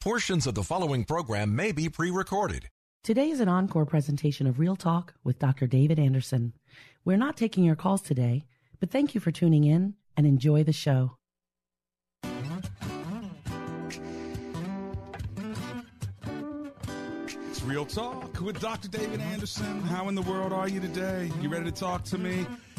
Portions of the following program may be pre recorded. Today is an encore presentation of Real Talk with Dr. David Anderson. We're not taking your calls today, but thank you for tuning in and enjoy the show. It's Real Talk with Dr. David Anderson. How in the world are you today? You ready to talk to me?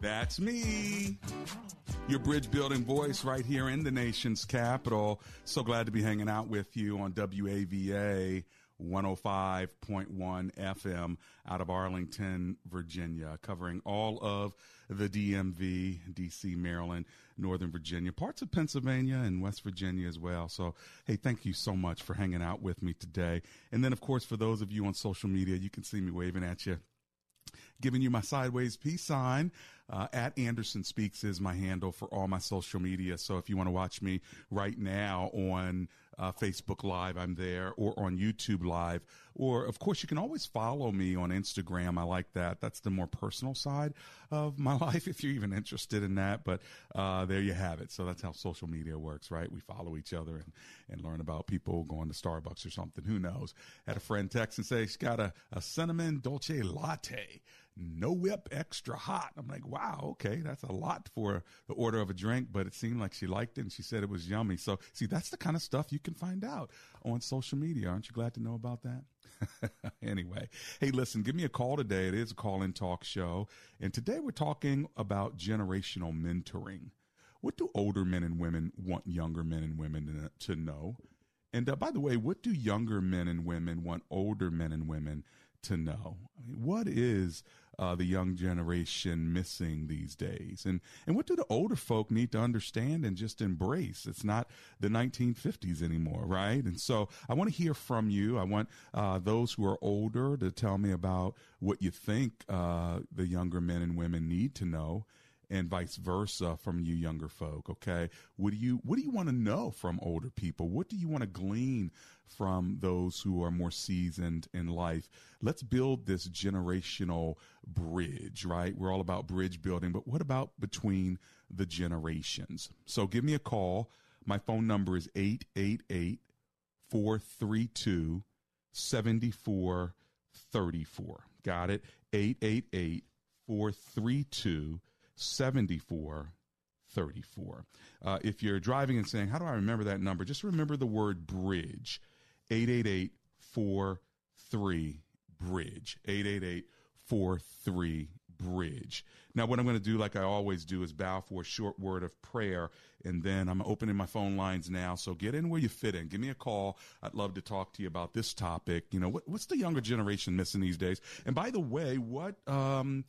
That's me. Your bridge building voice right here in the nation's capital. So glad to be hanging out with you on WAVA 105.1 FM out of Arlington, Virginia, covering all of the DMV, DC, Maryland, Northern Virginia, parts of Pennsylvania, and West Virginia as well. So, hey, thank you so much for hanging out with me today. And then, of course, for those of you on social media, you can see me waving at you giving you my sideways peace sign. Uh, at Anderson Speaks is my handle for all my social media. So if you want to watch me right now on uh, Facebook Live, I'm there, or on YouTube Live. Or, of course, you can always follow me on Instagram. I like that. That's the more personal side of my life, if you're even interested in that. But uh, there you have it. So that's how social media works, right? We follow each other and, and learn about people going to Starbucks or something. Who knows? Had a friend text and say she's got a, a cinnamon dolce latte no whip, extra hot. I'm like, wow, okay, that's a lot for the order of a drink, but it seemed like she liked it and she said it was yummy. So, see, that's the kind of stuff you can find out on social media. Aren't you glad to know about that? anyway, hey, listen, give me a call today. It is a call in talk show. And today we're talking about generational mentoring. What do older men and women want younger men and women to, know? And uh, by the way, what do younger men and women want older men and women to know? I mean, what is uh, the young generation missing these days? And and what do the older folk need to understand and just embrace? It's not the 1950s anymore, right? And so I want to hear from you. I want uh, those who are older to tell me about what you think uh, the younger men and women need to know and vice versa from you younger folk okay? What do you what do you want to know from older people? What do you want to glean from those who are more seasoned in life? Let's build this generational bridge right? We're all about bridge building but what about between the generations? So give me a call. My phone number is 888 432 7434 got it? 888 432 7434. Uh, if you're driving and saying, How do I remember that number? Just remember the word bridge 888 43 bridge. 888 43 bridge. Now, what I'm going to do, like I always do, is bow for a short word of prayer, and then I'm opening my phone lines now. So get in where you fit in. Give me a call. I'd love to talk to you about this topic. You know, what, what's the younger generation missing these days? And by the way, what um,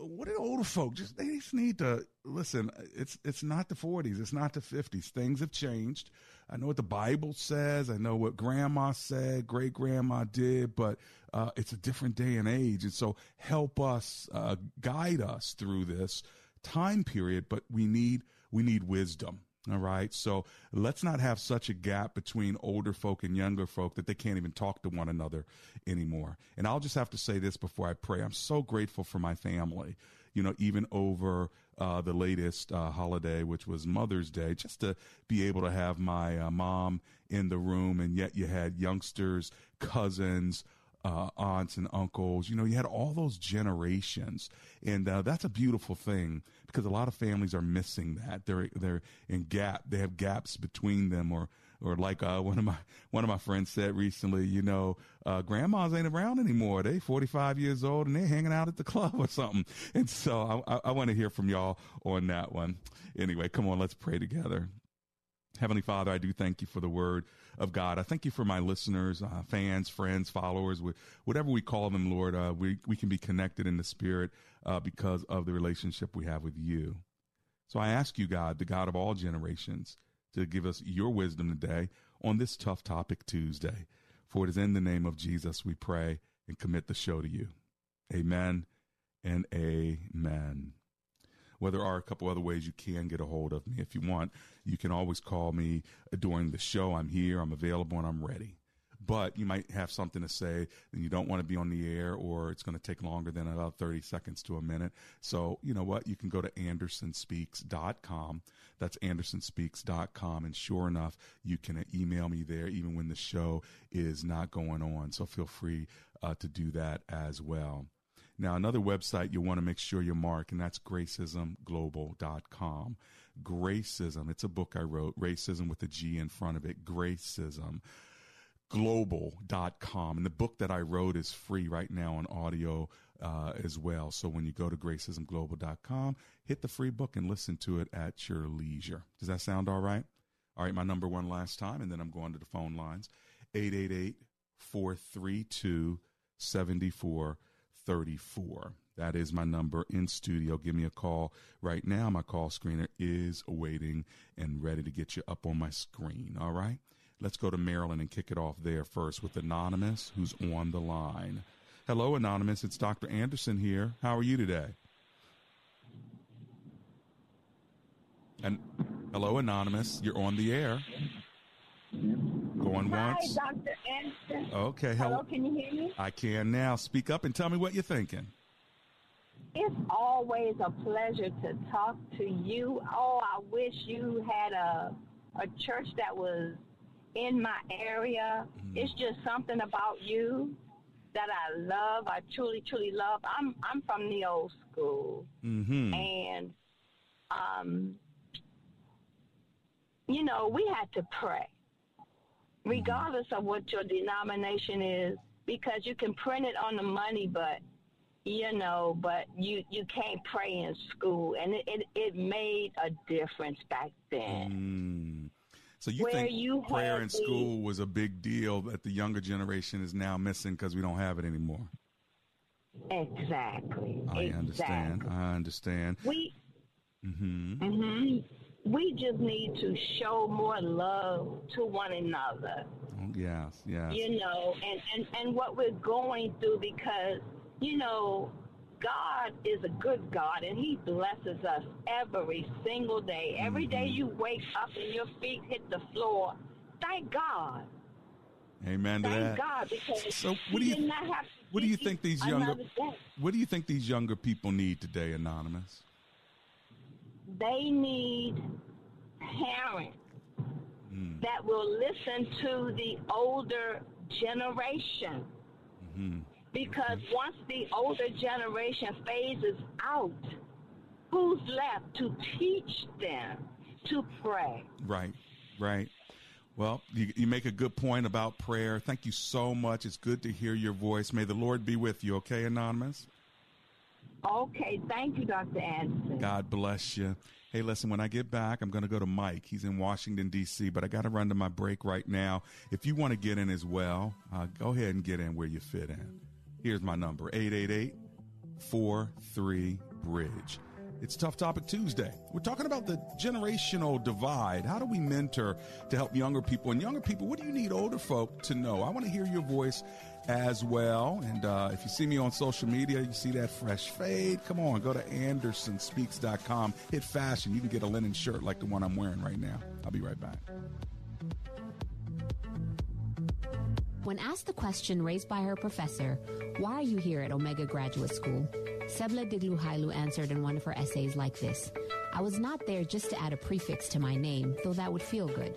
what do older folk just they just need to listen it's it's not the 40s it's not the 50s things have changed. I know what the bible says i know what grandma said great grandma did but uh, it's a different day and age. And so help us uh, guide us through this time period but we need we need wisdom all right. So let's not have such a gap between older folk and younger folk that they can't even talk to one another anymore. And I'll just have to say this before I pray. I'm so grateful for my family, you know, even over uh, the latest uh, holiday, which was Mother's Day, just to be able to have my uh, mom in the room. And yet you had youngsters, cousins, uh, aunts and uncles. You know, you had all those generations, and uh, that's a beautiful thing because a lot of families are missing that. They're they're in gap. They have gaps between them, or or like uh, one of my one of my friends said recently, you know, uh, grandmas ain't around anymore. They 45 years old and they're hanging out at the club or something. And so I, I, I want to hear from y'all on that one. Anyway, come on, let's pray together. Heavenly Father, I do thank you for the word of God. I thank you for my listeners, uh, fans, friends, followers, whatever we call them, Lord. Uh, we, we can be connected in the spirit uh, because of the relationship we have with you. So I ask you, God, the God of all generations, to give us your wisdom today on this tough topic Tuesday. For it is in the name of Jesus we pray and commit the show to you. Amen and amen. Well, there are a couple other ways you can get a hold of me. If you want, you can always call me during the show. I'm here, I'm available, and I'm ready. But you might have something to say and you don't want to be on the air, or it's going to take longer than about 30 seconds to a minute. So, you know what? You can go to andersonspeaks.com. That's andersonspeaks.com. And sure enough, you can email me there even when the show is not going on. So feel free uh, to do that as well. Now, another website you want to make sure you mark, and that's gracismglobal.com. Gracism, it's a book I wrote, Racism with a G in front of it, Gracism. Global.com. And the book that I wrote is free right now on audio uh, as well. So when you go to gracismglobal.com, hit the free book and listen to it at your leisure. Does that sound all right? All right, my number one last time, and then I'm going to the phone lines 888 432 34. That is my number in studio. Give me a call right now. My call screener is waiting and ready to get you up on my screen. All right. Let's go to Maryland and kick it off there first with Anonymous, who's on the line. Hello, Anonymous. It's Dr. Anderson here. How are you today? And hello, Anonymous. You're on the air. Going Hi, once. Dr. Anderson. Okay. Hello, can you hear me? I can now. Speak up and tell me what you're thinking. It's always a pleasure to talk to you. Oh, I wish you had a a church that was in my area. Mm-hmm. It's just something about you that I love. I truly, truly love. I'm I'm from the old school, Mm-hmm. and um, you know, we had to pray, regardless of what your denomination is, because you can print it on the money, but you know, but you you can't pray in school, and it it, it made a difference back then. Mm. So you Where think you prayer in school was a big deal that the younger generation is now missing because we don't have it anymore? Exactly. I understand. I understand. We hmm hmm we just need to show more love to one another. Yes, yes. you know, and, and, and what we're going through because, you know, God is a good God and He blesses us every single day. Every mm-hmm. day you wake up and your feet hit the floor, thank God. Amen to Thank that. God because So what do you did not have to what do you think these younger what do you think these younger people need today, Anonymous? They need parents Mm. that will listen to the older generation. hmm Because once the older generation phases out, who's left to teach them to pray? Right, right. Well, you, you make a good point about prayer. Thank you so much. It's good to hear your voice. May the Lord be with you, okay, Anonymous? Okay, thank you, Dr. Anderson. God bless you. Hey, listen, when I get back, I'm going to go to Mike. He's in Washington, D.C., but I got to run to my break right now. If you want to get in as well, uh, go ahead and get in where you fit in. Here's my number 888 43 Bridge. It's Tough Topic Tuesday. We're talking about the generational divide. How do we mentor to help younger people? And younger people, what do you need older folk to know? I want to hear your voice as well. And uh, if you see me on social media, you see that fresh fade. Come on, go to andersonspeaks.com, hit fashion. You can get a linen shirt like the one I'm wearing right now. I'll be right back. When asked the question raised by her professor, why are you here at Omega Graduate School? Sebla Digluhailu answered in one of her essays like this I was not there just to add a prefix to my name, though that would feel good.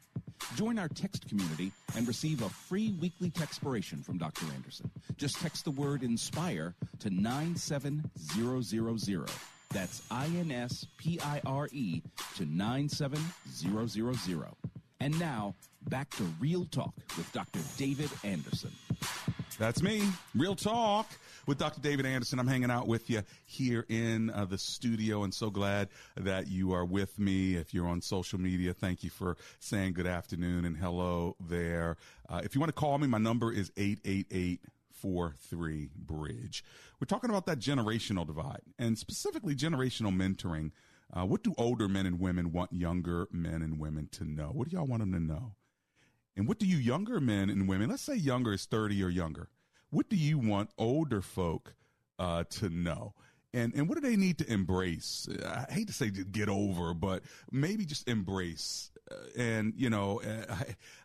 Join our text community and receive a free weekly textpiration from Dr. Anderson. Just text the word INSPIRE to 97000. That's I-N-S-P-I-R-E to 97000. And now, back to Real Talk with Dr. David Anderson. That's me, Real Talk with Dr. David Anderson. I'm hanging out with you here in uh, the studio and so glad that you are with me. If you're on social media, thank you for saying good afternoon and hello there. Uh, if you want to call me, my number is 888 43 Bridge. We're talking about that generational divide and specifically generational mentoring. Uh, what do older men and women want younger men and women to know? What do y'all want them to know? And what do you younger men and women, let's say younger is 30 or younger, what do you want older folk uh, to know? And, and what do they need to embrace? I hate to say get over, but maybe just embrace. Uh, and, you know, uh,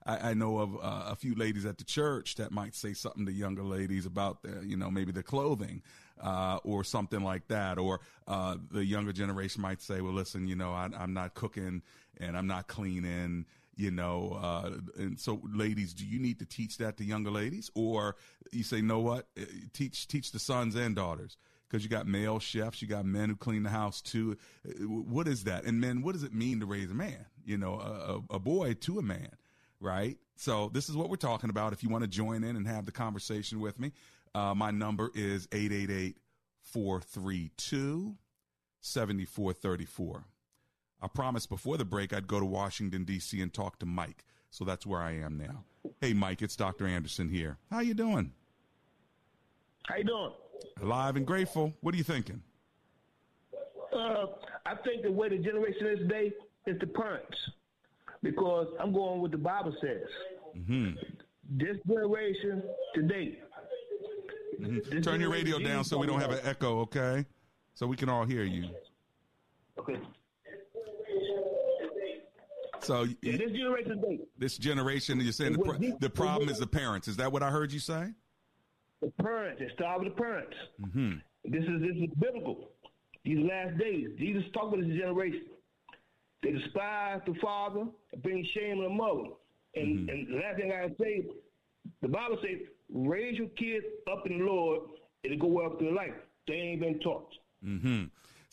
I, I know of uh, a few ladies at the church that might say something to younger ladies about, their, you know, maybe the clothing uh, or something like that. Or uh, the younger generation might say, well, listen, you know, I, I'm not cooking and I'm not cleaning you know uh, and so ladies do you need to teach that to younger ladies? Or you say know what? Uh, teach teach the sons and daughters. Because you got male chefs you got men who clean the house too. Uh, what is that? And men what does it mean to raise a man? You know a, a boy to a man right? So this is what we're talking about. If you want to join in and have the conversation with me uh, my number is 888 432 7434 I promised before the break I'd go to Washington D.C. and talk to Mike. So that's where I am now. Hey, Mike, it's Dr. Anderson here. How you doing? How you doing? Alive and grateful. What are you thinking? Uh, I think the way the generation is today is the parents, because I'm going with the Bible says. Mm-hmm. This generation today. Mm-hmm. This Turn your radio down so we don't have an echo, okay? So we can all hear you. Okay. So yeah, this generation, this generation, you're saying the, the problem is the parents. Is that what I heard you say? The parents. It starts with the parents. Mm-hmm. This is this is biblical. These last days, Jesus talked about this generation. They despise the father, bring shame on the mother. And, mm-hmm. and the last thing I say, the Bible says, raise your kids up in the Lord, it'll go well through life. They ain't been taught. Mm-hmm.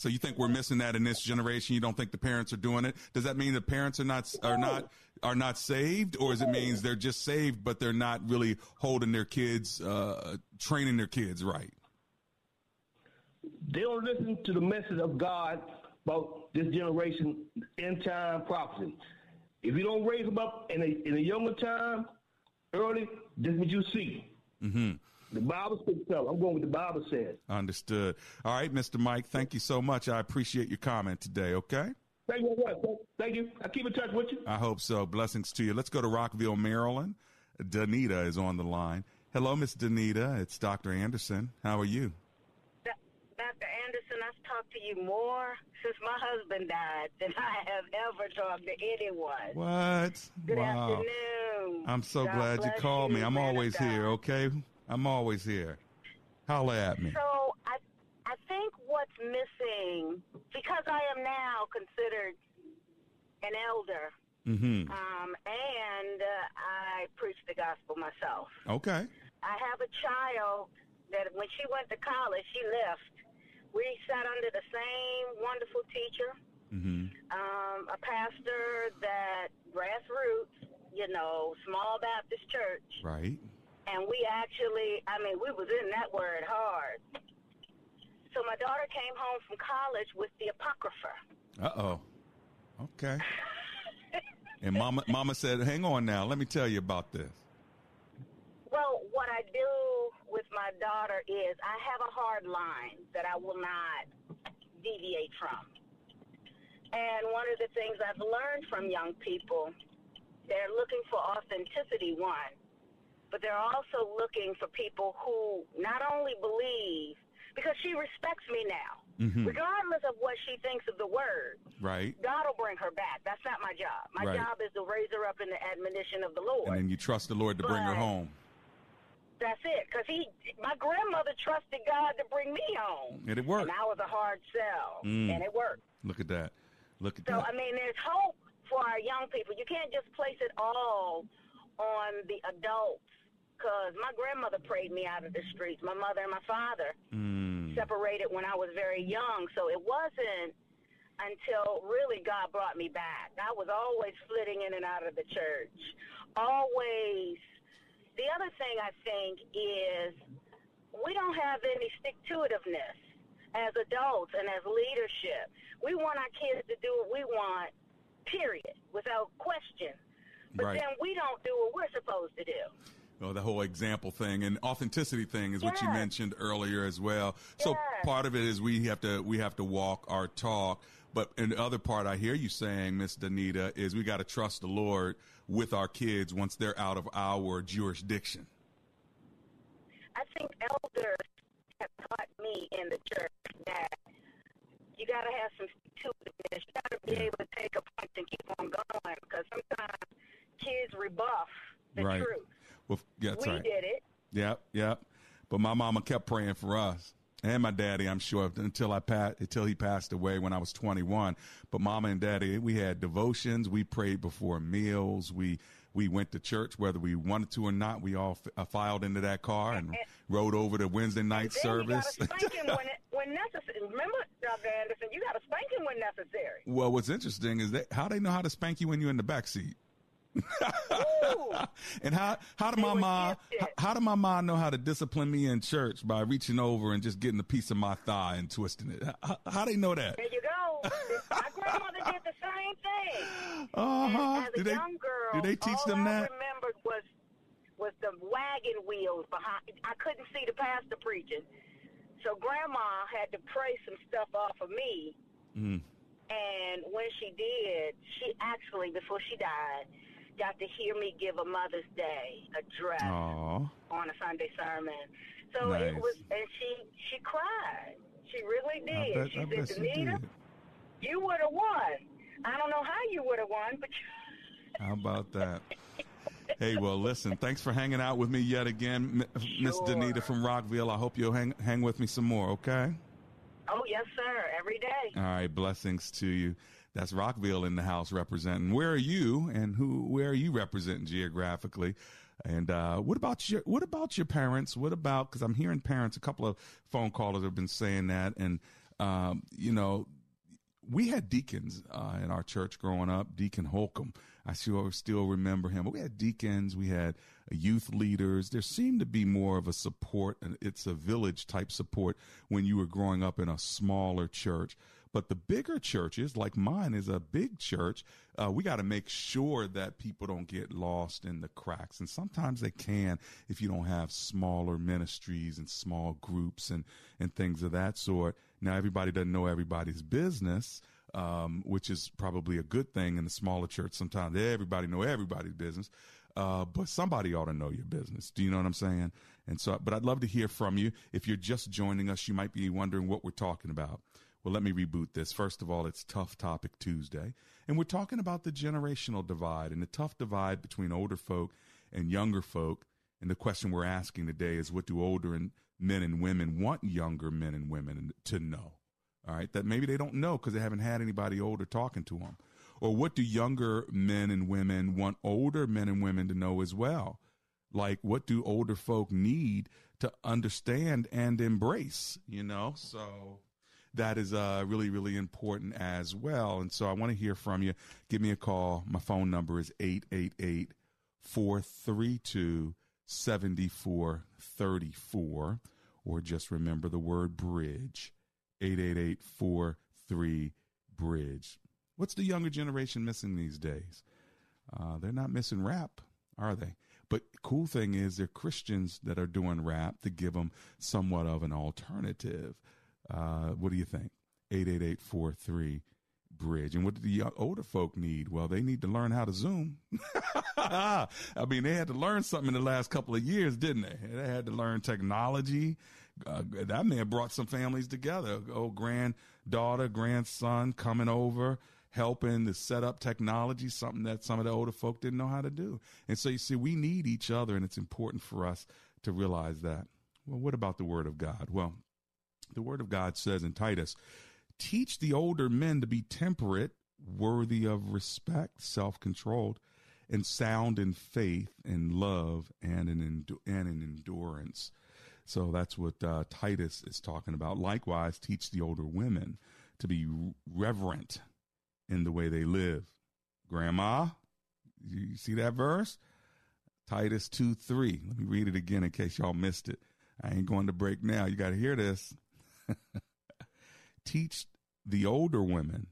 So you think we're missing that in this generation? You don't think the parents are doing it? Does that mean the parents are not are not are not saved, or does it means they're just saved but they're not really holding their kids, uh, training their kids right? They don't listen to the message of God about this generation end time prophecy. If you don't raise them up in a in a younger time, early, just what you see. Mm-hmm. The Bible speaks up. I'm going with the Bible says. Understood. All right, Mr. Mike, thank you so much. I appreciate your comment today, okay? Thank you. Thank you. I keep in touch with you. I hope so. Blessings to you. Let's go to Rockville, Maryland. Danita is on the line. Hello, Miss Danita. It's Dr. Anderson. How are you? Dr. Anderson, I've talked to you more since my husband died than I have ever talked to anyone. What? Good wow. afternoon. I'm so God glad you bless called me. I'm always here, okay? I'm always here. Holler at me. So I, I think what's missing because I am now considered an elder, Mm-hmm. um, and uh, I preach the gospel myself. Okay. I have a child that when she went to college, she left. We sat under the same wonderful teacher, Mm-hmm. um, a pastor that grassroots, you know, small Baptist church, Right. And we actually, I mean, we was in that word hard. So my daughter came home from college with the apocrypha. Uh oh. Okay. and mama mama said, Hang on now, let me tell you about this. Well, what I do with my daughter is I have a hard line that I will not deviate from. And one of the things I've learned from young people, they're looking for authenticity, one, but they're also looking for people who not only believe, because she respects me now, Mhm. regardless of what she thinks of the word. Right. God will bring her back. That's not my job. My Right. job is to raise her up in the admonition of the Lord. And then you trust the Lord to bring her home. That's it. Because he, my grandmother trusted God to bring me home. And it worked. And I was a hard sell, Mm. and it worked. Look at that. Look at So that. I mean, there's hope for our young people. You can't just place it all on the adults. Because my grandmother prayed me out of the streets. My mother and my father Mm. separated when I was very young. So it wasn't until really God brought me back. I was always flitting in and out of the church. Always. The other thing I think is we don't have any stick to itiveness as adults and as leadership. We want our kids to do what we want, period, without question. But Right. then we don't do what we're supposed to do. Oh, the whole example thing and authenticity thing is what you mentioned earlier as well. So part of it is we have to we have to walk our talk. But in the other part, I hear you saying, Miss Danita, is we got to trust the Lord with our kids once they're out of our jurisdiction. I think elders have taught me in the church that you got to have some stick-to-itiveness. You got to be able to take a punch and keep on going because sometimes kids rebuff the right. truth. Yeah, that's we right. did it. Yep, yep. But my mama kept praying for us and my daddy. I'm sure until I passed, until he passed away when I was 21. But mama and daddy, we had devotions. We prayed before meals. We we went to church whether we wanted to or not. We all f- uh, filed into that car and rode over to Wednesday night service. you spank him when, it, when necessary. Remember, Dr. Anderson, you got to spank him when necessary. well, what's interesting is that how they know how to spank you when you're in the back seat. and how how did my mom how, how did my mom know how to discipline me in church by reaching over and just getting a piece of my thigh and twisting it? How, how they know that? There you go. My grandmother did the same thing. Uh huh. And as a Did they young girl, did they teach all them I that? remembered was was the wagon wheels behind. I couldn't see the pastor preaching, so Grandma had to pray some stuff off of me. Mm. And when she did, she actually, before she died, got to hear me give a Mother's Day address Aw. on a Sunday sermon. So Nice. it was, and she she cried. She really did. bet, she I said, Danita, you would have won. I don't know how you would have won, but How about that? Hey, well, listen. Thanks for hanging out with me yet again, Miss Danita from Rockville. I hope you'll hang hang with me some more. Okay. oh yes, sir, every day. All right. Blessings to you. That's Rockville in the house representing. Where are you, and who? Where are you representing geographically? And uh, what about your What about your parents? What about because I'm hearing parents. A couple of phone callers have been saying that, and um, you know, we had deacons uh, in our church growing up. Deacon Holcomb, I still still remember him. But we had deacons, we had youth leaders. There seemed to be more of a support, and it's a village type support when you were growing up in a smaller church. But the bigger churches, like mine is a big church, uh, we got to make sure that people don't get lost in the cracks. And sometimes they can if you don't have smaller ministries and small groups and, and things of that sort. Now, everybody doesn't know everybody's business. Um, which is probably a good thing in the smaller church. Sometimes everybody know everybody's business, uh, but somebody ought to know your business. Do you know what I'm saying? And so, but I'd love to hear from you. If you're just joining us, you might be wondering what we're talking about. Well, let me reboot this. First of all, it's Tough Topic Tuesday, and we're talking about the generational divide and the tough divide between older folk and younger folk. And the question we're asking today is what do older men and women want younger men and women to know? All right, that maybe they don't know because they haven't had anybody older talking to them. Or what do younger men and women want older men and women to know as well? Like, what do older folk need to understand and embrace? You know, so that is uh, really, really important as well. And so I want to hear from you. Give me a call. My phone number is 888 432 7434. Or just remember the word bridge 888 43 Bridge. What's the younger generation missing these days? Uh, they're not missing rap, are they? But cool thing is, they're Christians that are doing rap to give them somewhat of an alternative. Uh, what do you think? 88843 Bridge. And what do the older folk need? Well, they need to learn how to Zoom. I mean, they had to learn something in the last couple of years, didn't they? They had to learn technology. Uh, that may have brought some families together. Oh, granddaughter, grandson coming over, helping to set up technology, something that some of the older folk didn't know how to do. And so you see, we need each other, and it's important for us to realize that. Well, what about the Word of God? Well, the Word of God says in Titus, teach the older men to be temperate, worthy of respect, self controlled, and sound in faith and love and in, and in endurance. So that's what uh, Titus is talking about. Likewise, teach the older women to be reverent in the way they live. Grandma, you see that verse? Titus 2 3. Let me read it again in case y'all missed it. I ain't going to break now. You got to hear this. Teach the older women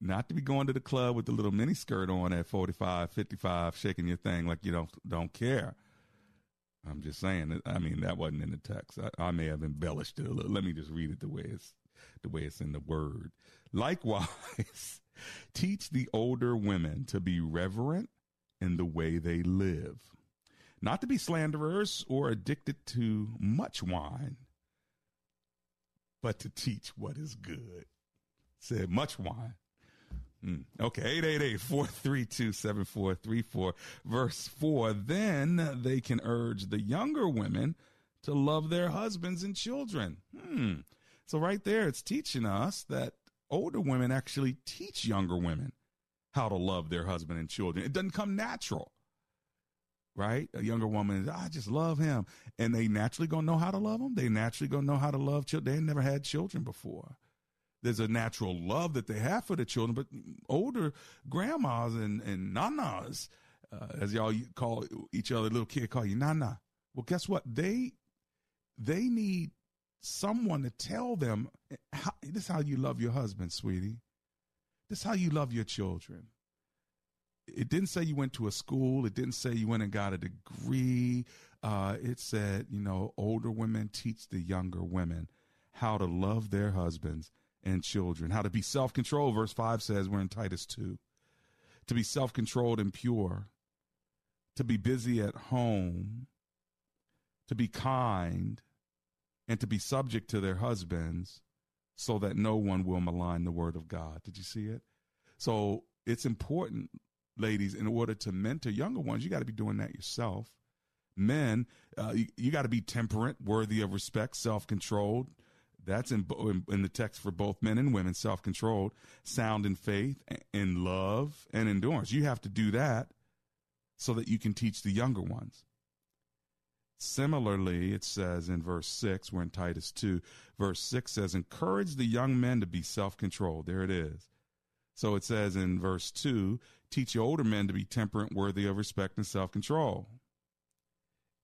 not to be going to the club with the little mini skirt on at 45, 55, shaking your thing like you don't don't care. I'm just saying. I mean, that wasn't in the text. I, I may have embellished it a little. Let me just read it the way it's the way it's in the word. Likewise, teach the older women to be reverent in the way they live, not to be slanderers or addicted to much wine, but to teach what is good. Said much wine. Mm. Okay, 888-432-7434, verse 4. Then they can urge the younger women to love their husbands and children. Hmm. So right there, it's teaching us that older women actually teach younger women how to love their husband and children. It doesn't come natural, right? A younger woman, I just love him. And they naturally gonna know how to love him. They naturally gonna know how to love children. They never had children before. There's a natural love that they have for the children, but older grandmas and, and nanas, uh, as y'all call each other, little kid call you nana. Well, guess what? They, they need someone to tell them this is how you love your husband, sweetie. This is how you love your children. It didn't say you went to a school. It didn't say you went and got a degree. Uh, it said, you know, older women teach the younger women how to love their husbands and children, how to be self controlled. Verse 5 says, we're in Titus 2. To be self controlled and pure, to be busy at home, to be kind, and to be subject to their husbands so that no one will malign the word of God. Did you see it? So it's important, ladies, in order to mentor younger ones, you got to be doing that yourself. Men, uh, you, you got to be temperate, worthy of respect, self controlled. That's in, in, in the text for both men and women, self controlled, sound in faith, in love, and endurance. You have to do that so that you can teach the younger ones. Similarly, it says in verse 6, we're in Titus 2, verse 6 says, encourage the young men to be self controlled. There it is. So it says in verse 2, teach your older men to be temperate, worthy of respect, and self control.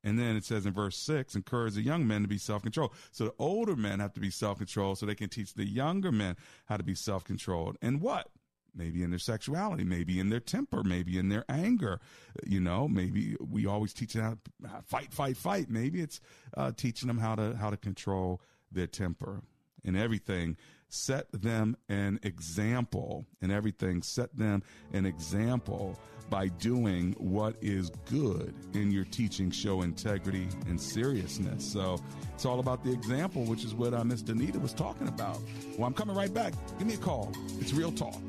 And then it says in verse six, encourage the young men to be self controlled. So the older men have to be self controlled so they can teach the younger men how to be self controlled. And what? Maybe in their sexuality, maybe in their temper, maybe in their anger. You know, maybe we always teach them how to fight, fight, fight. Maybe it's uh, teaching them how to how to control their temper and everything set them an example and everything. Set them an example by doing what is good in your teaching show integrity and seriousness. So it's all about the example which is what uh, miss danita was talking about. Well i'm coming right back. Give me a call. It's real talk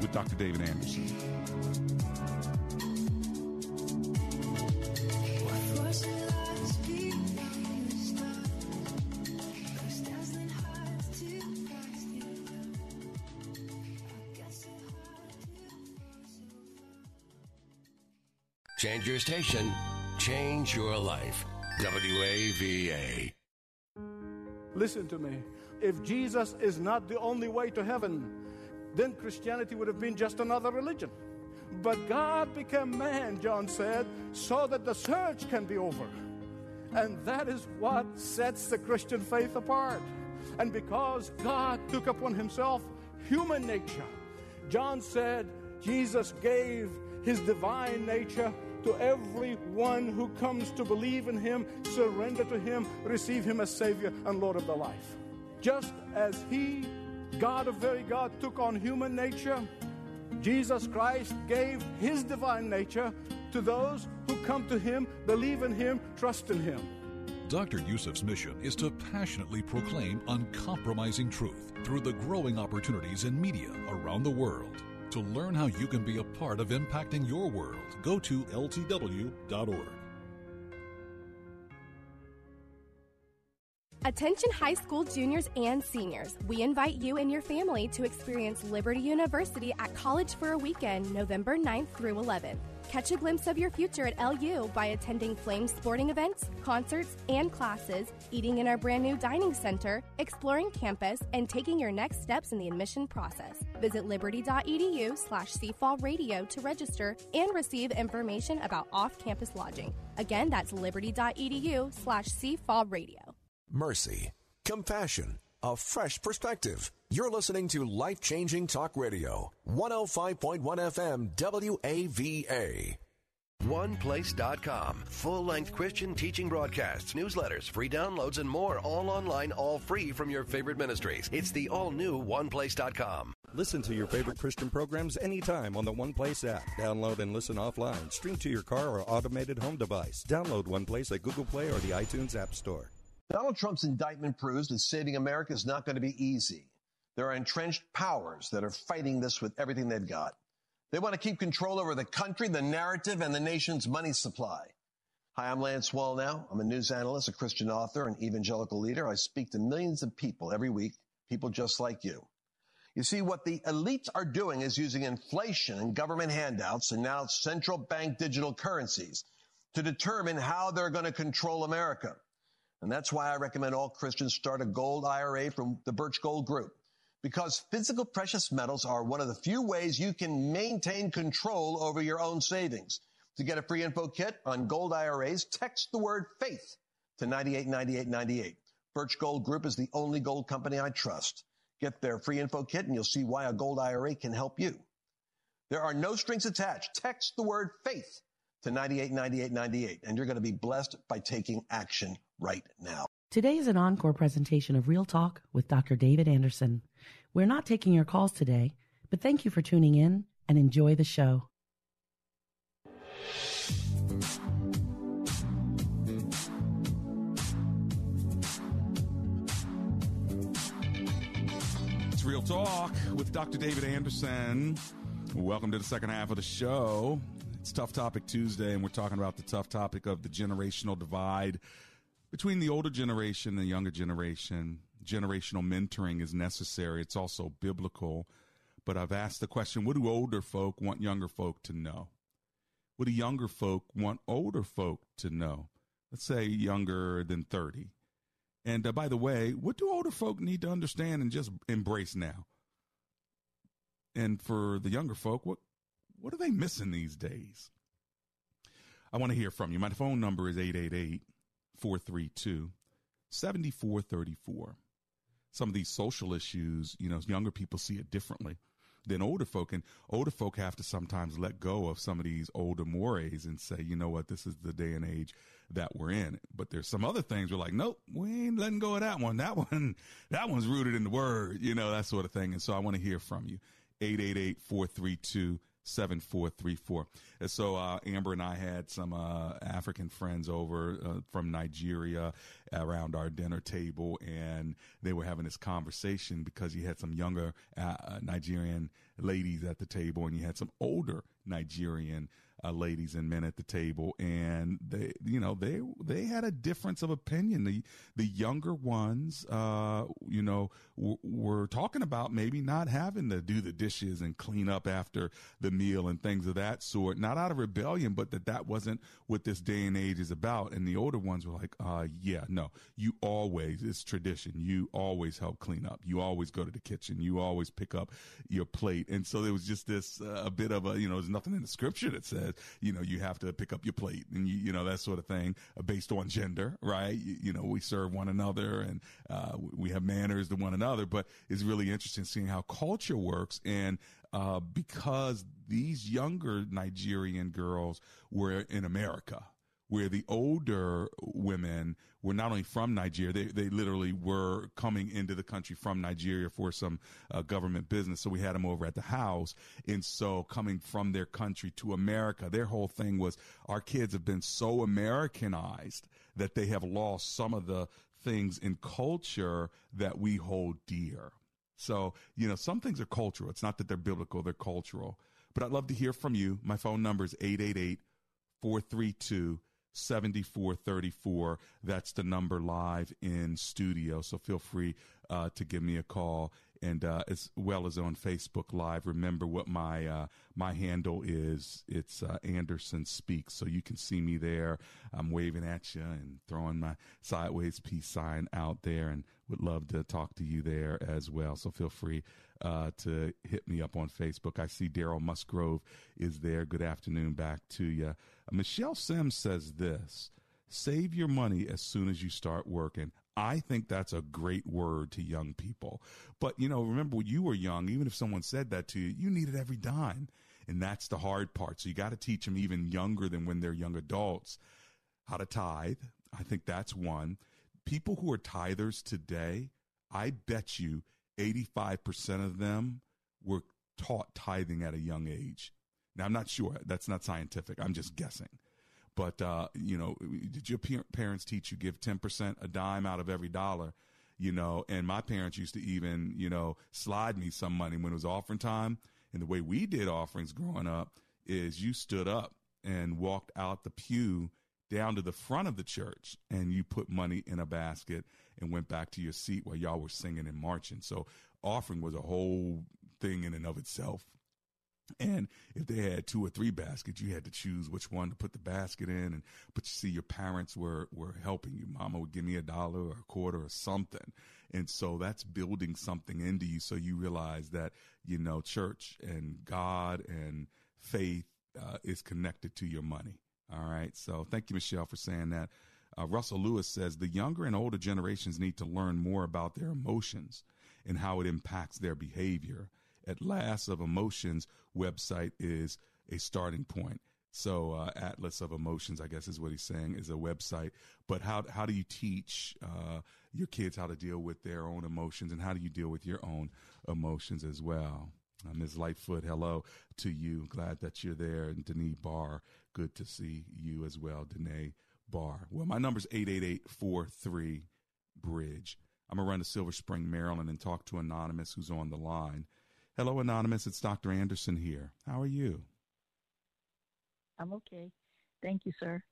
with dr david anderson Change your station, change your life. WAVA. Listen to me. If Jesus is not the only way to heaven, then Christianity would have been just another religion. But God became man, John said, so that the search can be over. And that is what sets the Christian faith apart. And because God took upon himself human nature, John said Jesus gave his divine nature to everyone who comes to believe in him, surrender to him, receive him as Savior and Lord of their life. Just as he, God of very God, took on human nature, Jesus Christ gave his divine nature to those who come to him, believe in him, trust in him. Dr. Youssef's mission is to passionately proclaim uncompromising truth through the growing opportunities in media around the world. To learn how you can be a part of impacting your world, go to ltw.org. Attention high school juniors and seniors. We invite you and your family to experience Liberty University at College for a Weekend, November 9th through 11th. Catch a glimpse of your future at LU by attending Flames sporting events, concerts, and classes, eating in our brand new dining center, exploring campus, and taking your next steps in the admission process. Visit liberty.edu slash cfallradio to register and receive information about off-campus lodging. Again, that's liberty.edu slash cfallradio. Mercy, compassion, a fresh perspective. You're listening to Life Changing Talk Radio, 105.1 FM WAVA. OnePlace.com. Full length Christian teaching broadcasts, newsletters, free downloads, and more, all online, all free from your favorite ministries. It's the all new OnePlace.com. Listen to your favorite Christian programs anytime on the OnePlace app. Download and listen offline. Stream to your car or automated home device. Download OnePlace at Google Play or the iTunes App Store. Donald Trump's indictment proves that saving America is not going to be easy. There are entrenched powers that are fighting this with everything they've got. They want to keep control over the country, the narrative, and the nation's money supply. Hi, I'm Lance Wallnau. I'm a news analyst, a Christian author, an evangelical leader. I speak to millions of people every week, people just like you. You see, what the elites are doing is using inflation and government handouts and now central bank digital currencies to determine how they're going to control America. And that's why I recommend all Christians start a gold IRA from the Birch Gold Group. Because physical precious metals are one of the few ways you can maintain control over your own savings. To get a free info kit on gold IRAs, text the word faith to 989898. Birch Gold Group is the only gold company I trust. Get their free info kit and you'll see why a gold IRA can help you. There are no strings attached. Text the word faith to 989898 and you're going to be blessed by taking action right now. Today is an encore presentation of Real Talk with Dr. David Anderson. We're not taking your calls today, but thank you for tuning in and enjoy the show. It's Real Talk with Dr. David Anderson. Welcome to the second half of the show. It's Tough Topic Tuesday, and we're talking about the tough topic of the generational divide between the older generation and the younger generation. Generational mentoring is necessary. It's also biblical. But I've asked the question what do older folk want younger folk to know? What do younger folk want older folk to know? Let's say younger than 30. And uh, by the way, what do older folk need to understand and just embrace now? And for the younger folk, what what are they missing these days? I want to hear from you. My phone number is 888 432 7434. Some of these social issues, you know, younger people see it differently than older folk. And older folk have to sometimes let go of some of these older mores and say, you know what, this is the day and age that we're in. But there's some other things we're like, nope, we ain't letting go of that one. That one, that one's rooted in the word, you know, that sort of thing. And so I want to hear from you. 888 432 7434. And so uh, Amber and I had some uh, African friends over uh, from Nigeria around our dinner table, and they were having this conversation because you had some younger uh, Nigerian ladies at the table, and you had some older Nigerian uh, ladies and men at the table, and they, you know, they they had a difference of opinion. The the younger ones, uh, you know, w- were talking about maybe not having to do the dishes and clean up after the meal and things of that sort. Not out of rebellion, but that that wasn't what this day and age is about. And the older ones were like, uh, yeah, no, you always it's tradition. You always help clean up. You always go to the kitchen. You always pick up your plate. And so there was just this uh, a bit of a, you know, there's nothing in the scripture that says says, you know, you have to pick up your plate and you, you know, that sort of thing uh, based on gender, right? You, you, know, we serve one another and, uh, we have manners to one another, but it's really interesting seeing how culture works. And, uh, because these younger Nigerian girls were in America, where the older women were not only from Nigeria, they, they literally were coming into the country from Nigeria for some uh, government business. So we had them over at the house. And so coming from their country to America, their whole thing was our kids have been so Americanized that they have lost some of the things in culture that we hold dear. So, you know, some things are cultural. It's not that they're biblical, they're cultural. But I'd love to hear from you. My phone number is 888 432 7434. That's the number live in studio. So feel free uh, to give me a call and uh, as well as on Facebook Live. Remember what my uh, my handle is. It's uh, Anderson Speaks, so you can see me there. I'm waving at you and throwing my sideways peace sign out there, and would love to talk to you there as well. So feel free uh, to hit me up on Facebook. I see Daryl Musgrove is there. Good afternoon back to you. Michelle Sims says this save your money as soon as you start working. I think that's a great word to young people. But, you know, remember when you were young, even if someone said that to you, you needed every dime. And that's the hard part. So you got to teach them even younger than when they're young adults how to tithe. I think that's one. People who are tithers today, I bet you 85% of them were taught tithing at a young age. Now, I'm not sure. That's not scientific. I'm just guessing. But, uh, you know, did your parents teach you give 10% a dime out of every dollar? You know, and my parents used to even, you know, slide me some money when it was offering time. And the way we did offerings growing up is you stood up and walked out the pew down to the front of the church and you put money in a basket and went back to your seat while y'all were singing and marching. So offering was a whole thing in and of itself. And if they had two or three baskets, you had to choose which one to put the basket in. And but you see, your parents were were helping you. Mama would give me a dollar or a quarter or something, and so that's building something into you. So you realize that you know church and God and faith uh, is connected to your money. All right. So thank you, Michelle, for saying that. Uh, Russell Lewis says the younger and older generations need to learn more about their emotions and how it impacts their behavior Atlas of Emotions website is a starting point. So uh, Atlas of Emotions, I guess, is what he's saying, is a website. But how how do you teach uh, your kids how to deal with their own emotions, and how do you deal with your own emotions as well? Uh, Ms. Lightfoot, hello to you. Glad that you're there. And Danae Barr, good to see you as well, Danae Barr. Well, my number is 888 Bridge. I'm going to run to Silver Spring, Maryland, and talk to Anonymous, who's on the line. Hello, Anonymous. It's Dr. Anderson here. How are you? I'm okay. Thank you, sir.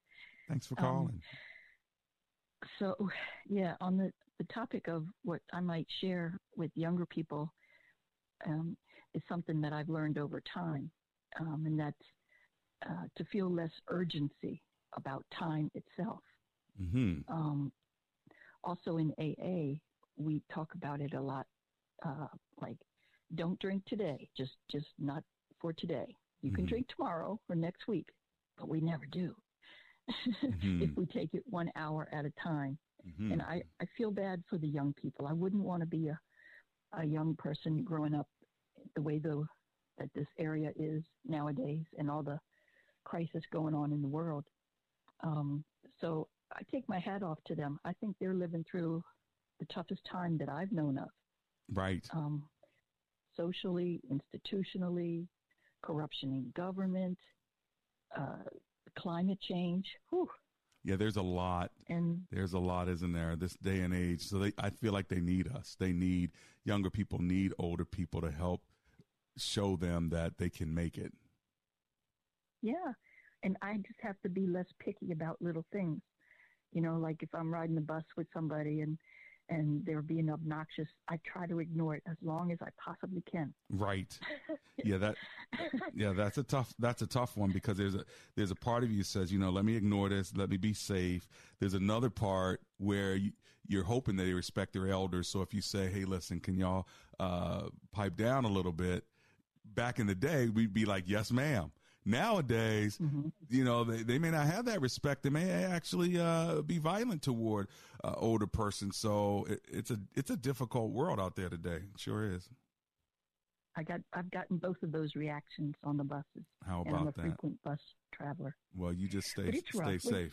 Thanks for calling. Um, so, yeah, on the, the topic of what I might share with younger people um, is something that I've learned over time, um, and that's uh, to feel less urgency about time itself. Mm-hmm. Um, also in AA, we talk about it a lot, uh, like don't drink today. Just just not for today. You mm-hmm. can drink tomorrow or next week, but we never do. mm-hmm. if we take it one hour at a time. Mm-hmm. And I, I feel bad for the young people. I wouldn't want to be a, a young person growing up the way the, that this area is nowadays and all the crisis going on in the world. Um, so I take my hat off to them. I think they're living through the toughest time that I've known of. Right. Um, socially, institutionally, corruption in government, uh, climate change. Whew. Yeah, there's a lot. And there's a lot, isn't there? This day and age. So they, I feel like they need us. They need younger people, need older people to help show them that they can make it. Yeah, and I just have to be less picky about little things. You know, like if I'm riding the bus with somebody and and they're being obnoxious, I try to ignore it as long as I possibly can. Right. Yeah, that yeah, that's a tough that's a tough one because there's a there's a part of you says, you know, let me ignore this, let me be safe. There's another part where you, you're hoping that they respect their elders. So if you say, "Hey, listen, can y'all uh, pipe down a little bit?" Back in the day, we'd be like, "Yes, ma'am." Nowadays, mm-hmm. you know, they, they may not have that respect. They may actually uh, be violent toward uh, older person. So it, it's a it's a difficult world out there today. It sure is. I got I've gotten both of those reactions on the buses. How about and I'm a that? frequent bus traveler. Well, you just stay stay safe.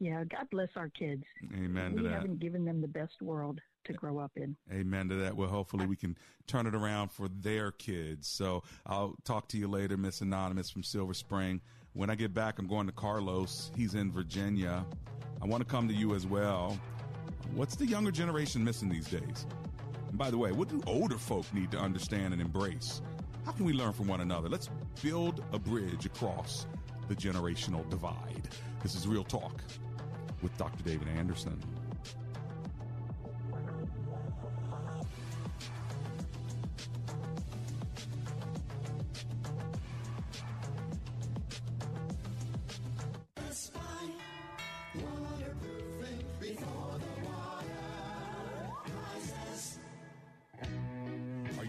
Yeah, God bless our kids. Amen we to that. haven't given them the best world to grow up in. Amen to that. Well, hopefully we can turn it around for their kids. So I'll talk to you later, Miss Anonymous from Silver Spring. When I get back, I'm going to Carlos. He's in Virginia. I want to come to you as well. What's the younger generation missing these days? And by the way, what do older folk need to understand and embrace? How can we learn from one another? Let's build a bridge across the generational divide. This is Real Talk with Dr. David Anderson.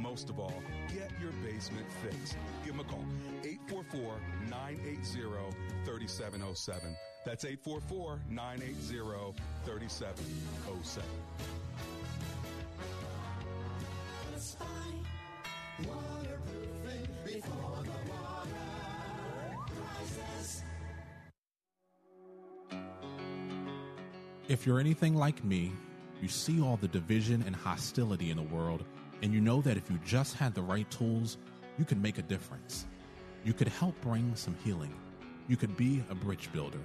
Most of all, get your basement fixed. Give them a call. 844 980 3707. That's 844 980 3707. If you're anything like me, you see all the division and hostility in the world, and you know that if you just had the right tools, you could make a difference. You could help bring some healing. You could be a bridge builder.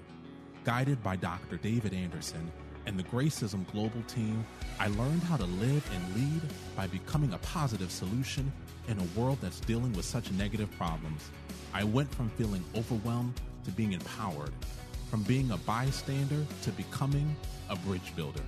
Guided by Dr. David Anderson and the Gracism Global team, I learned how to live and lead by becoming a positive solution in a world that's dealing with such negative problems. I went from feeling overwhelmed to being empowered, from being a bystander to becoming a bridge builder.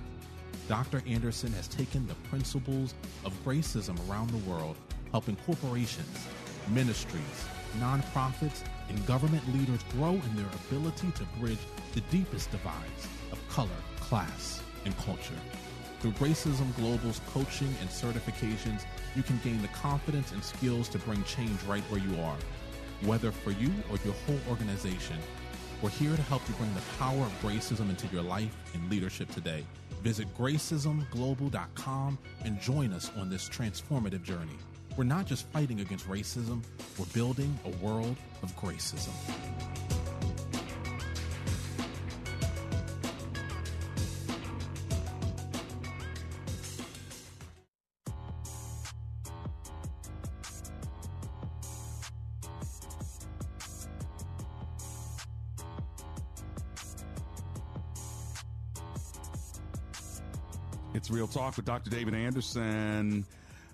Dr. Anderson has taken the principles of gracism around the world, helping corporations, ministries, nonprofits, and government leaders grow in their ability to bridge the deepest divides of color, class, and culture. Through Gracism Global's coaching and certifications, you can gain the confidence and skills to bring change right where you are. Whether for you or your whole organization, we're here to help you bring the power of gracism into your life and leadership today. Visit gracismglobal.com and join us on this transformative journey. We're not just fighting against racism, we're building a world of gracism. Real Talk with Dr. David Anderson.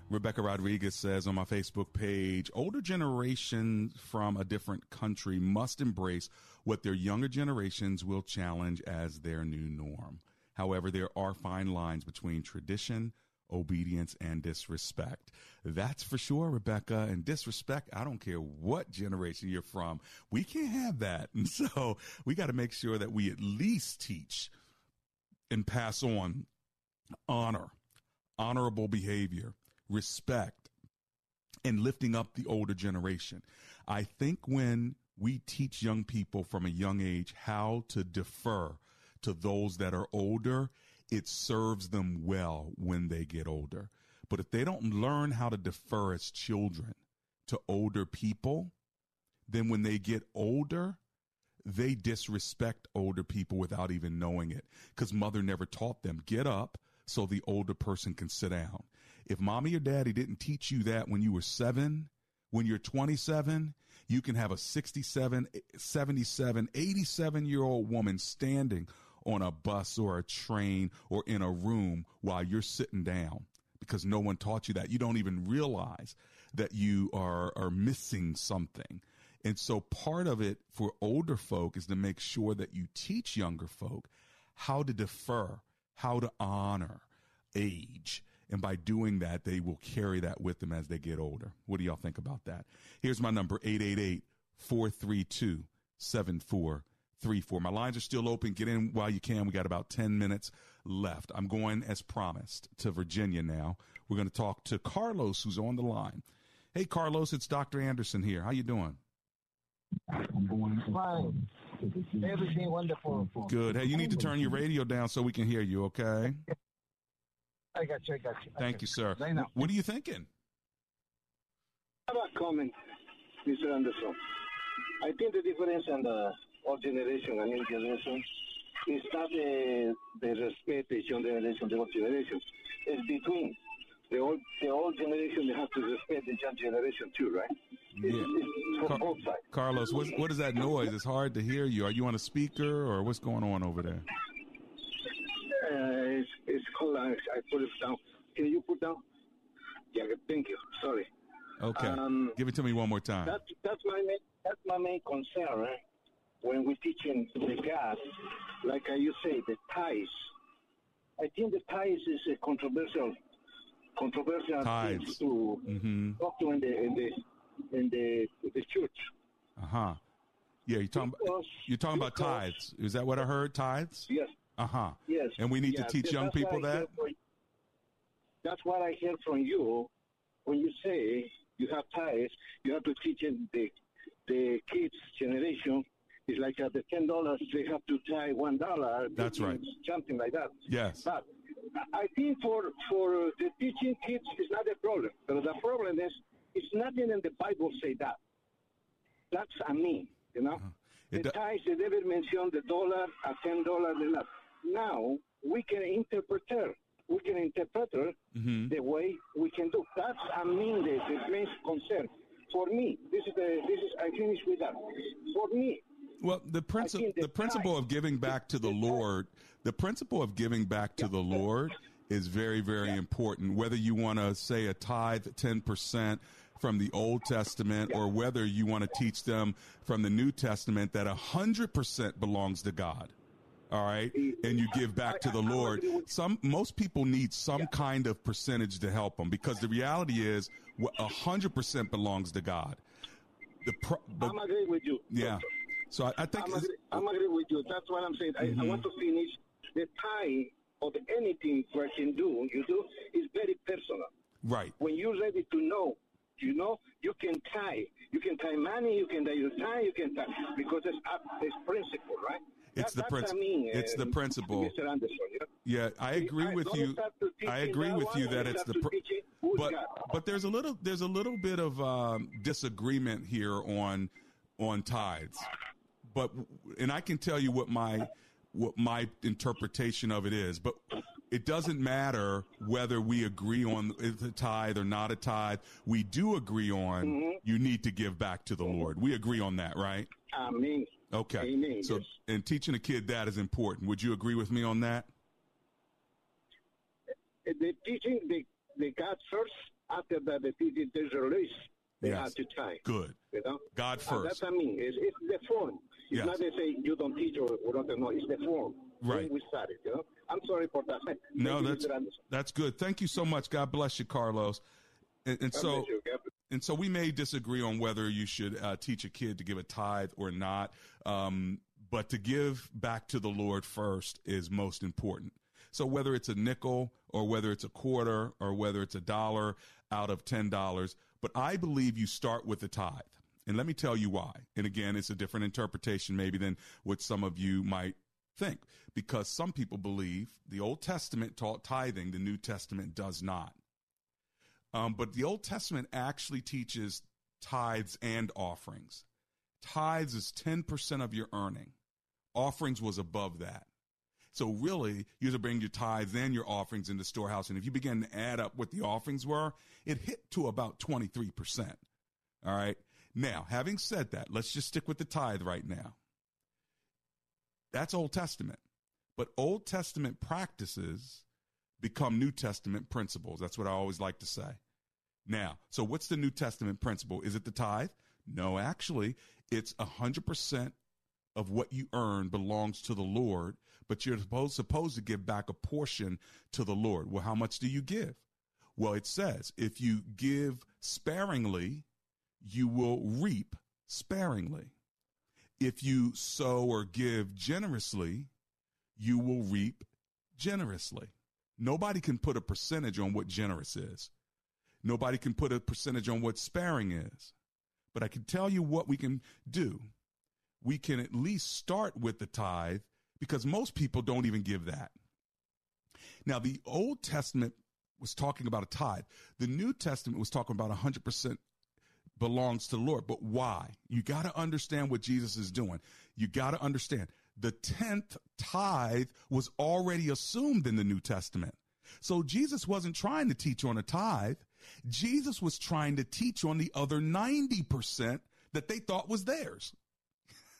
Rebecca Rodriguez says on my Facebook page, older generations from a different country must embrace what their younger generations will challenge as their new norm. However, there are fine lines between tradition, obedience, and disrespect. That's for sure, Rebecca. And disrespect, I don't care what generation you're from. We can't have that. And so we got to make sure that we at least teach and pass on honor, honorable behavior, respect, and lifting up the older generation. I think when we teach young people from a young age how to defer to those that are older, it serves them well when they get older. But if they don't learn how to defer as children to older people, then when they get older, they disrespect older people without even knowing it because mother never taught them get up so the older person can sit down. If mommy or daddy didn't teach you that when you were seven, when you're 27, you can have a 67, 77, 87 year old woman standing on a bus or a train or in a room while you're sitting down because no one taught you that. You don't even realize that you are, are missing something. And so part of it for older folk is to make sure that you teach younger folk how to defer, how to honor age. And by doing that, they will carry that with them as they get older. What do y'all think about that? Here's my number 888 432 7434. My lines are still open. Get in while you can. We got about 10 minutes left. I'm going, as promised, to Virginia now. We're going to talk to Carlos, who's on the line. Hey, Carlos, it's Dr. Anderson here. How you doing? I'm going Fine. Everything wonderful. Good. Hey, you need to turn your radio down so we can hear you, okay? I got you. I got you. Thank you, sir. Right now. What are you thinking? How about comment, Mr. Anderson? I think the difference in the old generation and new generation is not the, uh, the respect the young generation, the old generation. It's between the old the old generation. They have to respect the young generation too, right? It's, Yeah. it's Car- both sides. Carlos, what, what is that noise? It's hard to hear you. Are you on a speaker or what's going on over there? Uh, it's, it's called. I, I put it down. Can you put down? Yeah. Thank you. Sorry. Okay. Um, Give it to me one more time. That's that's my main that's my main concern right? when we're teaching the gas, like you say, the ties. I think the ties is a controversial controversial Tithes. thing to Mm-hmm. talk to in the in the in the the church. Uh huh. Yeah, you're talking about you're talking about tithes. Is that what I heard? Tithes? Yes. Uh huh. Yes. And we need Yeah, to teach young people that. from- That's what I hear from you when you say you have tithes. You have to teach in the the kids generation. It's like at the ten dollars they have to tie one dollar. That's right. Something like that. Yes. But I think for for the teaching kids is not a problem. But the problem is it's nothing in the Bible say that. That's a me, you know. Uh-huh. The do- ties they never mention the dollar at ten dollars. Now we can interpret her. We can interpret her Mhm. the way we can do. That's I mean the, the main concern. For me, this is the this is I finish with that. For me, Well, the principle the principle of giving back to the Lord, the principle of giving back to the Lord is very very important. Whether you want to say a tithe ten percent from the Old Testament or whether you want to teach them from the New Testament that hundred percent belongs to God. All right, and you give back to the Lord. Some most people need some kind of percentage to help them because the reality is, hundred percent belongs to God. The, pro, the I'm agree with you. yeah. So I, I think I'm agree, I'm agree with you. That's what I'm saying. I, I mm-hmm. want to finish the tie of anything can do. You do is very personal. right. When you're ready to know, you know, you can tie. You can tie money. You can tie your tie. You can tie because it's up. It's principle, right? It's the That- princi- that's what I mean, it's the uh, principle. Mr. Anderson. Yeah? Yeah, I agree I with you. start to teach I agree with you that it's the pr- teach it who's but God. but there's a little there's a little bit of um, disagreement here on on tithes. But and I can tell you what my what my interpretation of it is, but it doesn't matter whether we agree on the tithe or not a tithe. We do agree on Mm-hmm. you need to give back to the Lord. We agree on that, right? Amen. Okay. Amen, So, and teaching a kid that is important. Would you agree with me on that? the teaching the the God first. after that the teaching is released, they Yes. have to tithe. Good. You know? God And first. that's what I mean. It's, it's the form. It's Yes. not they say you don't teach or, or don't know. It's the form. Right. When we started, you know? I'm sorry for that. No, that's that's good. Thank you so much. God bless you, Carlos. And, and so, you. And so we may disagree on whether you should uh, teach a kid to give a tithe or not. Um, but to give back to the Lord first is most important. So whether it's a nickel or whether it's a quarter or whether it's a dollar out of ten dollars, but I believe you start with the tithe. And let me tell you why. And again, it's a different interpretation maybe than what some of you might think because some people believe the Old Testament taught tithing, the New Testament does not. Um, but the Old Testament actually teaches tithes and offerings. Tithes is 10% of your earning. Offerings was above that. So really, you to bring your tithes and your offerings in the storehouse. And if you begin to add up what the offerings were, it hit to about 23%. All right. Now, having said that, let's just stick with the tithe right now. That's Old Testament. But Old Testament practices become New Testament principles. That's what I always like to say. Now, so what's the New Testament principle? Is it the tithe? No, actually, it's 100% of what you earn belongs to the Lord, but you're supposed, supposed to give back a portion to the Lord. Well, how much do you give? Well, it says if you give sparingly, you will reap sparingly. If you sow or give generously, you will reap generously. Nobody can put a percentage on what generous is. Nobody can put a percentage on what sparing is. But I can tell you what we can do. We can at least start with the tithe because most people don't even give that. Now, the Old Testament was talking about a tithe. The New Testament was talking about 100% belongs to the Lord. But why? You got to understand what Jesus is doing. You got to understand the 10th tithe was already assumed in the New Testament. So Jesus wasn't trying to teach on a tithe. Jesus was trying to teach on the other 90% that they thought was theirs.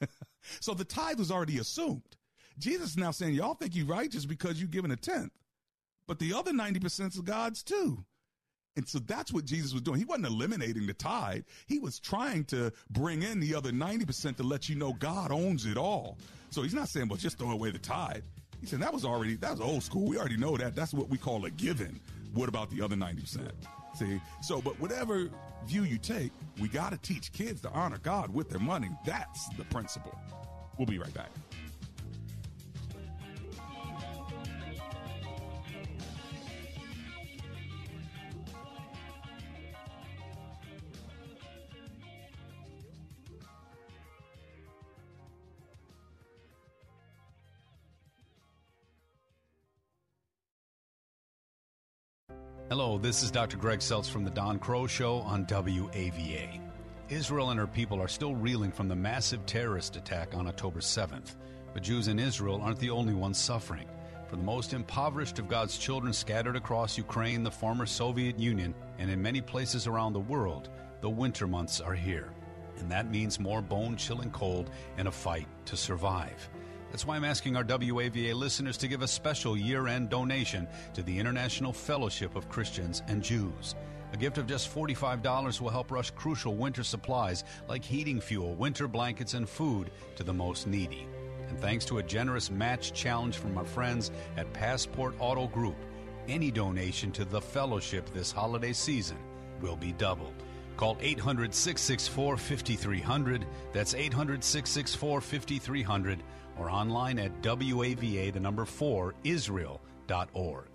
so the tithe was already assumed. Jesus is now saying, y'all think you righteous because you given a tenth, but the other 90% is God's too. And so that's what Jesus was doing. He wasn't eliminating the tithe. He was trying to bring in the other 90% to let you know God owns it all. So he's not saying, well, just throw away the tithe. He said that was already, that was old school. We already know that. That's what we call a given. What about the other 90%? See? So, but whatever view you take, we got to teach kids to honor God with their money. That's the principle. We'll be right back. Hello, this is Dr. Greg Seltz from The Don Crow Show on WAVA. Israel and her people are still reeling from the massive terrorist attack on October 7th. But Jews in Israel aren't the only ones suffering. For the most impoverished of God's children scattered across Ukraine, the former Soviet Union, and in many places around the world, the winter months are here. And that means more bone chilling cold and a fight to survive. That's why I'm asking our WAVA listeners to give a special year end donation to the International Fellowship of Christians and Jews. A gift of just $45 will help rush crucial winter supplies like heating fuel, winter blankets, and food to the most needy. And thanks to a generous match challenge from our friends at Passport Auto Group, any donation to the fellowship this holiday season will be doubled. Call 800 664 5300. That's 800 664 5300 or online at WAVA, the number 4, Israel.org.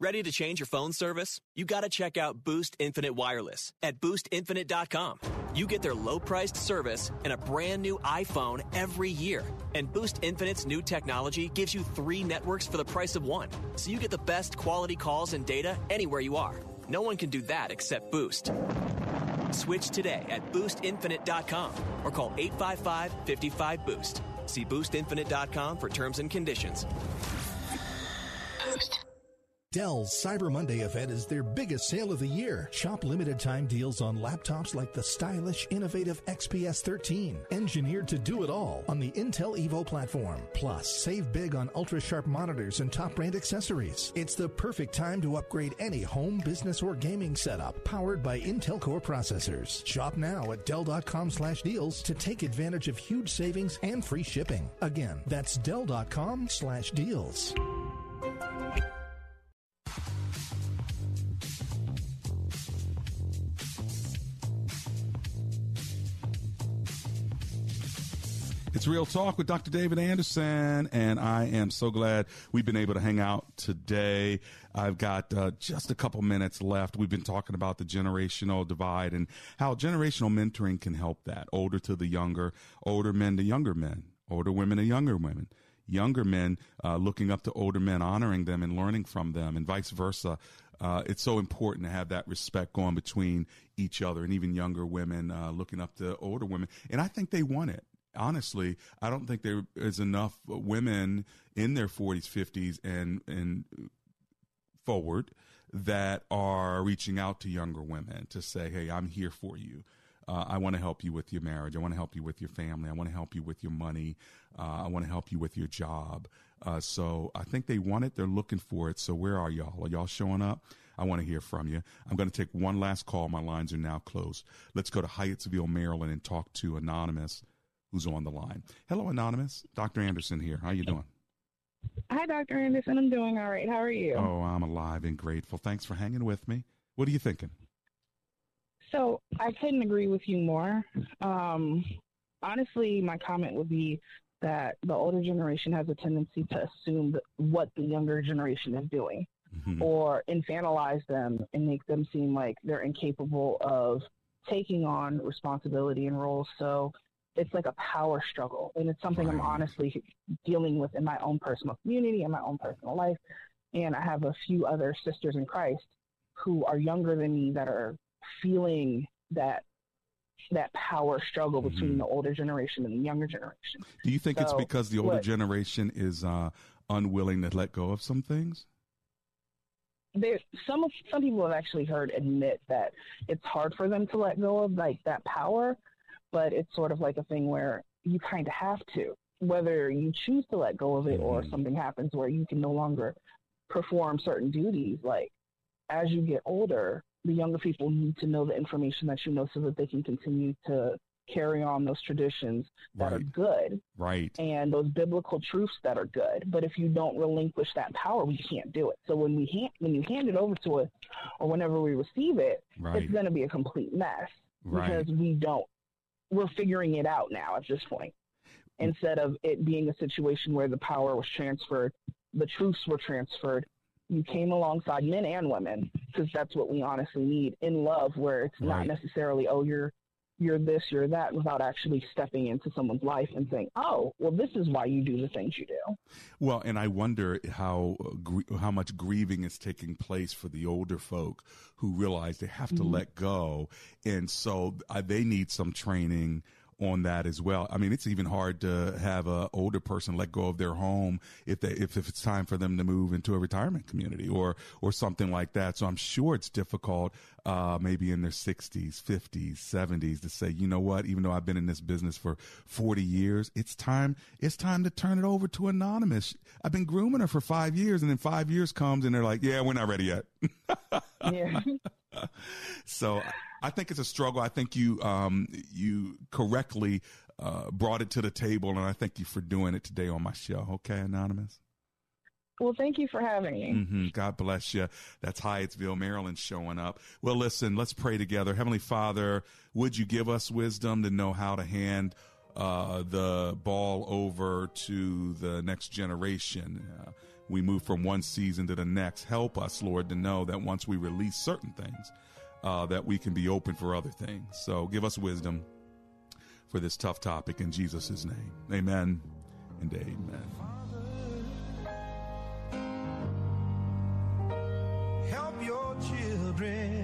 Ready to change your phone service? You got to check out Boost Infinite Wireless at boostinfinite.com. You get their low priced service and a brand new iPhone every year. And Boost Infinite's new technology gives you three networks for the price of one. So you get the best quality calls and data anywhere you are. No one can do that except Boost. Switch today at boostinfinite.com or call 855 55 Boost. See boostinfinite.com for terms and conditions. Boost. Dell's Cyber Monday event is their biggest sale of the year. Shop limited time deals on laptops like the stylish, innovative XPS 13, engineered to do it all on the Intel Evo platform. Plus, save big on ultra sharp monitors and top brand accessories. It's the perfect time to upgrade any home, business, or gaming setup powered by Intel Core processors. Shop now at Dell.com slash deals to take advantage of huge savings and free shipping. Again, that's Dell.com It's Real Talk with Dr. David Anderson, and I am so glad we've been able to hang out today. I've got uh, just a couple minutes left. We've been talking about the generational divide and how generational mentoring can help that. Older to the younger, older men to younger men, older women to younger women, younger men uh, looking up to older men, honoring them and learning from them, and vice versa. Uh, it's so important to have that respect going between each other and even younger women uh, looking up to older women. And I think they want it honestly, I don't think there is enough women in their 40s, 50s, and and forward that are reaching out to younger women to say, "Hey, I'm here for you. Uh, I want to help you with your marriage. I want to help you with your family. I want to help you with your money. Uh, I want to help you with your job." Uh, so I think they want it. They're looking for it. So where are y'all? Are y'all showing up? I want to hear from you. I'm going to take one last call. My lines are now closed. Let's go to Hyattsville, Maryland, and talk to Anonymous who's on the line. Hello, Anonymous. Dr. Anderson here. How you doing? Hi, Dr. Anderson. I'm doing all right. How are you? Oh, I'm alive and grateful. Thanks for hanging with me. What are you thinking? So I couldn't agree with you more. Um, honestly, my comment would be that the older generation has a tendency to assume what the younger generation is doing mm-hmm. or infantilize them and make them seem like they're incapable of taking on responsibility and roles. So it's like a power struggle and it's something right. i'm honestly dealing with in my own personal community and my own personal life and i have a few other sisters in christ who are younger than me that are feeling that that power struggle mm-hmm. between the older generation and the younger generation do you think so, it's because the older what, generation is uh, unwilling to let go of some things there some some people have actually heard admit that it's hard for them to let go of like that power but it's sort of like a thing where you kind of have to, whether you choose to let go of it or mm-hmm. something happens where you can no longer perform certain duties. Like as you get older, the younger people need to know the information that you know so that they can continue to carry on those traditions that right. are good. Right. And those biblical truths that are good. But if you don't relinquish that power, we can't do it. So when we hand, when you hand it over to us or whenever we receive it, right. it's going to be a complete mess right. because we don't we're figuring it out now at this point mm. instead of it being a situation where the power was transferred, the truths were transferred. You came alongside men and women because that's what we honestly need in love, where it's right. not necessarily, oh, you're you're this, you're that, without actually stepping into someone's life and saying, "Oh, well, this is why you do the things you do." Well, and I wonder how uh, how much grieving is taking place for the older folk who realize they have to mm-hmm. let go, and so uh, they need some training on that as well. I mean, it's even hard to have a older person let go of their home if they if, if it's time for them to move into a retirement community or or something like that. So I'm sure it's difficult, uh, maybe in their 60s, 50s, 70s, to say, you know what? Even though I've been in this business for 40 years, it's time it's time to turn it over to anonymous. I've been grooming her for five years, and then five years comes, and they're like, yeah, we're not ready yet. yeah. so I think it's a struggle. I think you um, you correctly uh, brought it to the table, and I thank you for doing it today on my show. Okay, Anonymous. Well, thank you for having me. Mm-hmm. God bless you. That's Hyattsville, Maryland showing up. Well, listen, let's pray together. Heavenly Father, would you give us wisdom to know how to hand uh, the ball over to the next generation? Uh, we move from one season to the next. Help us, Lord, to know that once we release certain things, uh, that we can be open for other things. So give us wisdom for this tough topic in Jesus' name. Amen and amen. help your children